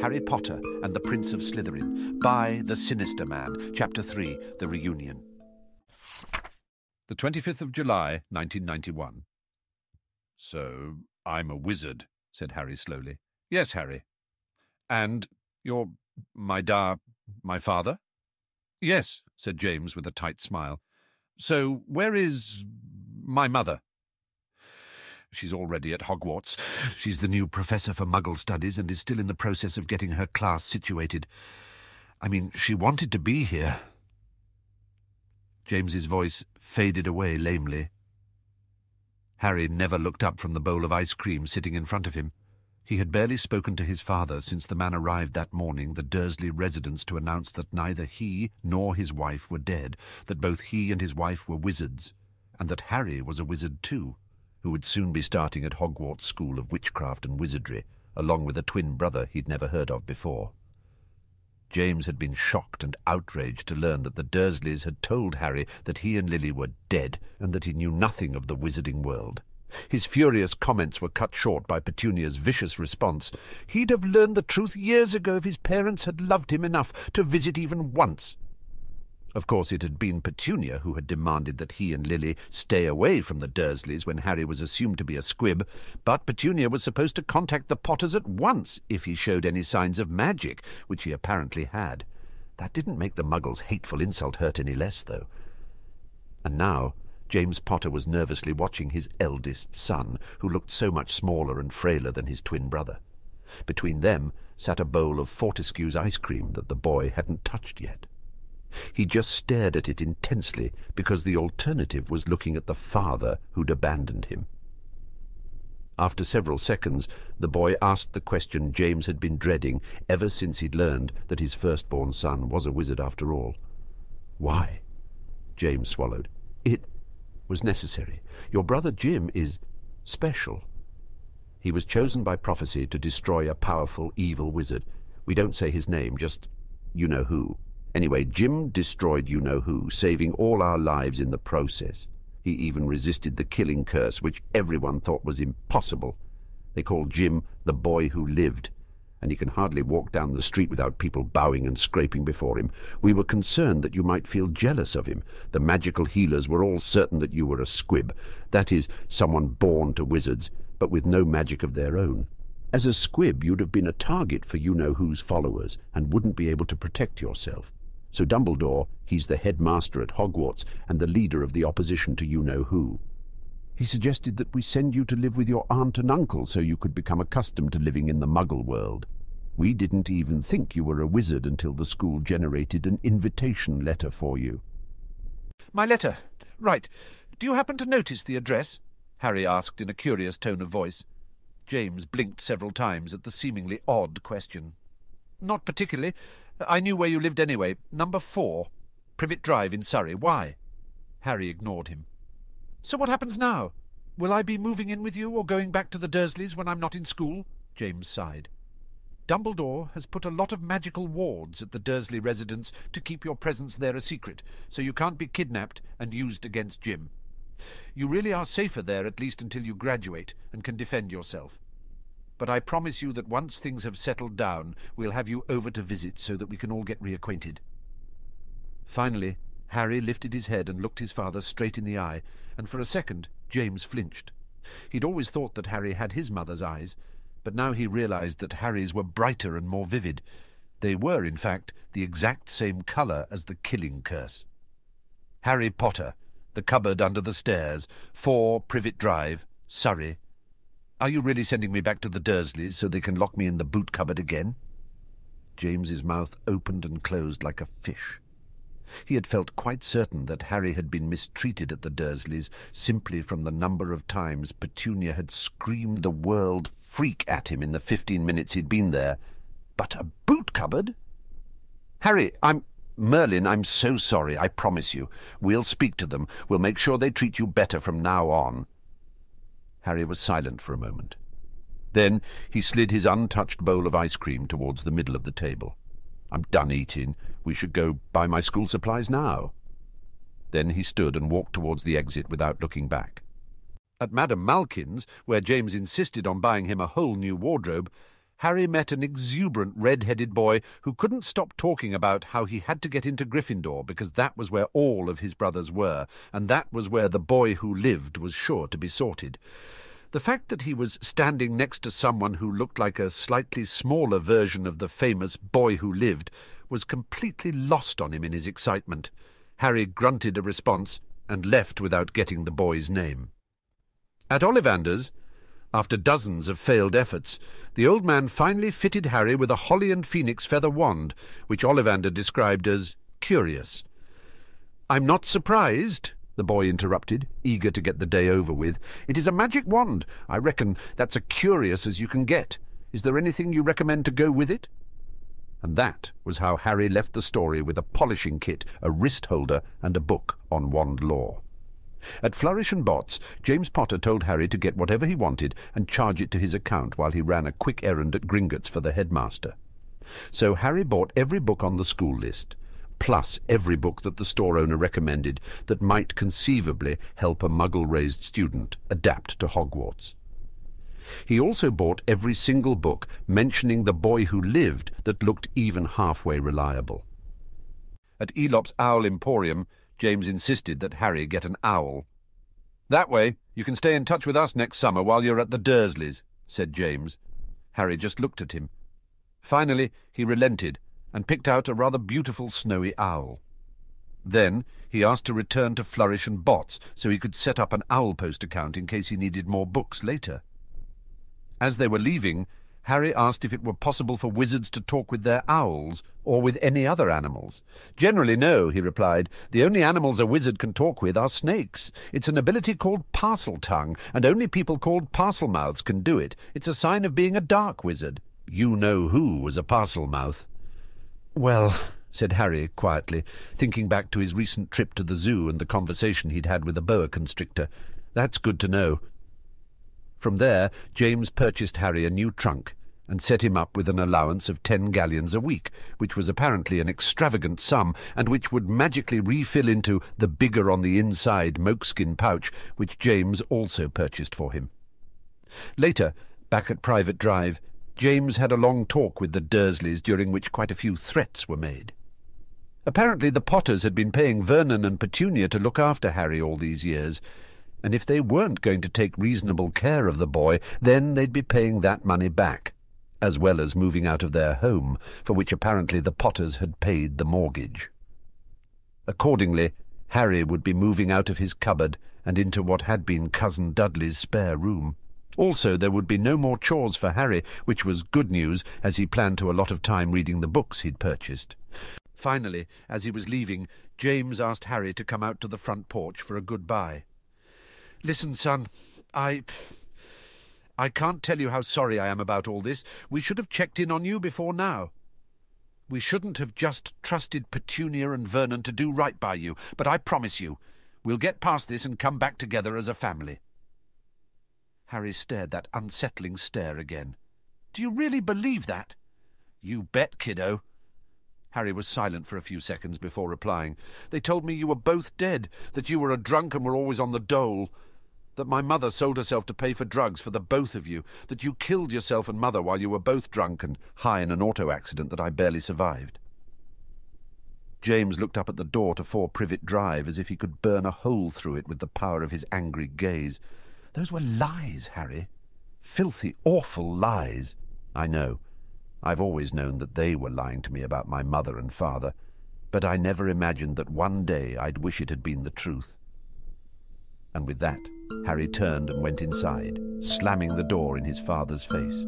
Harry Potter and the Prince of Slytherin by The Sinister Man, Chapter 3 The Reunion. The 25th of July, 1991. So, I'm a wizard, said Harry slowly. Yes, Harry. And you're my da. my father? Yes, said James with a tight smile. So, where is my mother? She's already at Hogwarts. She's the new professor for Muggle studies and is still in the process of getting her class situated. I mean, she wanted to be here. James's voice faded away lamely. Harry never looked up from the bowl of ice cream sitting in front of him. He had barely spoken to his father since the man arrived that morning, the Dursley residence, to announce that neither he nor his wife were dead, that both he and his wife were wizards, and that Harry was a wizard too who would soon be starting at Hogwarts School of Witchcraft and Wizardry, along with a twin brother he'd never heard of before. James had been shocked and outraged to learn that the Dursleys had told Harry that he and Lily were dead and that he knew nothing of the wizarding world. His furious comments were cut short by Petunia's vicious response. He'd have learned the truth years ago if his parents had loved him enough to visit even once. Of course, it had been Petunia who had demanded that he and Lily stay away from the Dursleys when Harry was assumed to be a squib, but Petunia was supposed to contact the Potters at once if he showed any signs of magic, which he apparently had. That didn't make the Muggle's hateful insult hurt any less, though. And now James Potter was nervously watching his eldest son, who looked so much smaller and frailer than his twin brother. Between them sat a bowl of Fortescue's ice cream that the boy hadn't touched yet. He just stared at it intensely because the alternative was looking at the father who'd abandoned him. After several seconds, the boy asked the question James had been dreading ever since he'd learned that his firstborn son was a wizard after all. Why? James swallowed. It was necessary. Your brother Jim is special. He was chosen by prophecy to destroy a powerful evil wizard. We don't say his name, just you know who. Anyway, Jim destroyed you-know-who, saving all our lives in the process. He even resisted the killing curse, which everyone thought was impossible. They called Jim the boy who lived, and he can hardly walk down the street without people bowing and scraping before him. We were concerned that you might feel jealous of him. The magical healers were all certain that you were a squib, that is, someone born to wizards, but with no magic of their own. As a squib, you'd have been a target for you-know-who's followers, and wouldn't be able to protect yourself. So Dumbledore, he's the headmaster at Hogwarts and the leader of the opposition to you-know-who. He suggested that we send you to live with your aunt and uncle so you could become accustomed to living in the Muggle world. We didn't even think you were a wizard until the school generated an invitation letter for you. My letter. Right. Do you happen to notice the address? Harry asked in a curious tone of voice. James blinked several times at the seemingly odd question. Not particularly. I knew where you lived anyway. Number four. Privet Drive in Surrey. Why? Harry ignored him. So what happens now? Will I be moving in with you or going back to the Dursleys when I'm not in school? James sighed. Dumbledore has put a lot of magical wards at the Dursley residence to keep your presence there a secret, so you can't be kidnapped and used against Jim. You really are safer there at least until you graduate and can defend yourself but I promise you that once things have settled down, we'll have you over to visit so that we can all get reacquainted. Finally, Harry lifted his head and looked his father straight in the eye, and for a second James flinched. He'd always thought that Harry had his mother's eyes, but now he realized that Harry's were brighter and more vivid. They were, in fact, the exact same colour as the killing curse. Harry Potter, The Cupboard Under the Stairs, 4 Privet Drive, Surrey, are you really sending me back to the Dursleys so they can lock me in the boot cupboard again? James's mouth opened and closed like a fish. He had felt quite certain that Harry had been mistreated at the Dursleys simply from the number of times Petunia had screamed the world freak at him in the fifteen minutes he'd been there. But a boot cupboard? Harry, I'm... Merlin, I'm so sorry, I promise you. We'll speak to them. We'll make sure they treat you better from now on. Harry was silent for a moment. Then he slid his untouched bowl of ice cream towards the middle of the table. I'm done eating. We should go buy my school supplies now. Then he stood and walked towards the exit without looking back. At Madame Malkin's, where James insisted on buying him a whole new wardrobe, Harry met an exuberant red-headed boy who couldn't stop talking about how he had to get into Gryffindor because that was where all of his brothers were, and that was where the boy who lived was sure to be sorted. The fact that he was standing next to someone who looked like a slightly smaller version of the famous boy who lived was completely lost on him in his excitement. Harry grunted a response and left without getting the boy's name. At Ollivander's, after dozens of failed efforts, the old man finally fitted Harry with a holly and phoenix feather wand, which Ollivander described as curious. I'm not surprised, the boy interrupted, eager to get the day over with. It is a magic wand. I reckon that's as curious as you can get. Is there anything you recommend to go with it? And that was how Harry left the story with a polishing kit, a wrist holder, and a book on wand lore. At Flourish and Blotts, James Potter told Harry to get whatever he wanted and charge it to his account while he ran a quick errand at Gringotts for the headmaster. So Harry bought every book on the school list, plus every book that the store owner recommended that might conceivably help a muggle-raised student adapt to Hogwarts. He also bought every single book mentioning the boy who lived that looked even halfway reliable. At Eeylops Owl Emporium, James insisted that Harry get an owl. That way, you can stay in touch with us next summer while you're at the Dursleys, said James. Harry just looked at him. Finally, he relented and picked out a rather beautiful snowy owl. Then he asked to return to Flourish and Blotts so he could set up an owl post account in case he needed more books later. As they were leaving, Harry asked if it were possible for wizards to talk with their owls, or with any other animals. Generally, no, he replied. The only animals a wizard can talk with are snakes. It's an ability called Parseltongue, and only people called Parselmouths can do it. It's a sign of being a dark wizard. You know who was a Parselmouth. Well, said Harry quietly, thinking back to his recent trip to the zoo and the conversation he'd had with a boa constrictor. That's good to know. From there, James purchased Harry a new trunk and set him up with an allowance of ten galleons a week, which was apparently an extravagant sum, and which would magically refill into the bigger on the inside mokeskin pouch, which James also purchased for him. Later, back at Privet Drive, James had a long talk with the Dursleys during which quite a few threats were made. Apparently the Potters had been paying Vernon and Petunia to look after Harry all these years, and if they weren't going to take reasonable care of the boy, then they'd be paying that money back, as well as moving out of their home, for which apparently the Potters had paid the mortgage. Accordingly, Harry would be moving out of his cupboard and into what had been Cousin Dudley's spare room. Also, there would be no more chores for Harry, which was good news, as he planned to a lot of time reading the books he'd purchased. Finally, as he was leaving, James asked Harry to come out to the front porch for a goodbye. Listen, son, I... I can't tell you how sorry I am about all this. We should have checked in on you before now. We shouldn't have just trusted Petunia and Vernon to do right by you, but I promise you, we'll get past this and come back together as a family. Harry stared that unsettling stare again. Do you really believe that? You bet, kiddo. Harry was silent for a few seconds before replying. They told me you were both dead, that you were a drunk and were always on the dole, that my mother sold herself to pay for drugs for the both of you, that you killed yourself and mother while you were both drunk and high in an auto accident that I barely survived. James looked up at the door to 4 Privet Drive as if he could burn a hole through it with the power of his angry gaze. Those were lies, Harry. Filthy, awful lies. I know. I've always known that they were lying to me about my mother and father, but I never imagined that one day I'd wish it had been the truth. And with that, Harry turned and went inside, slamming the door in his father's face.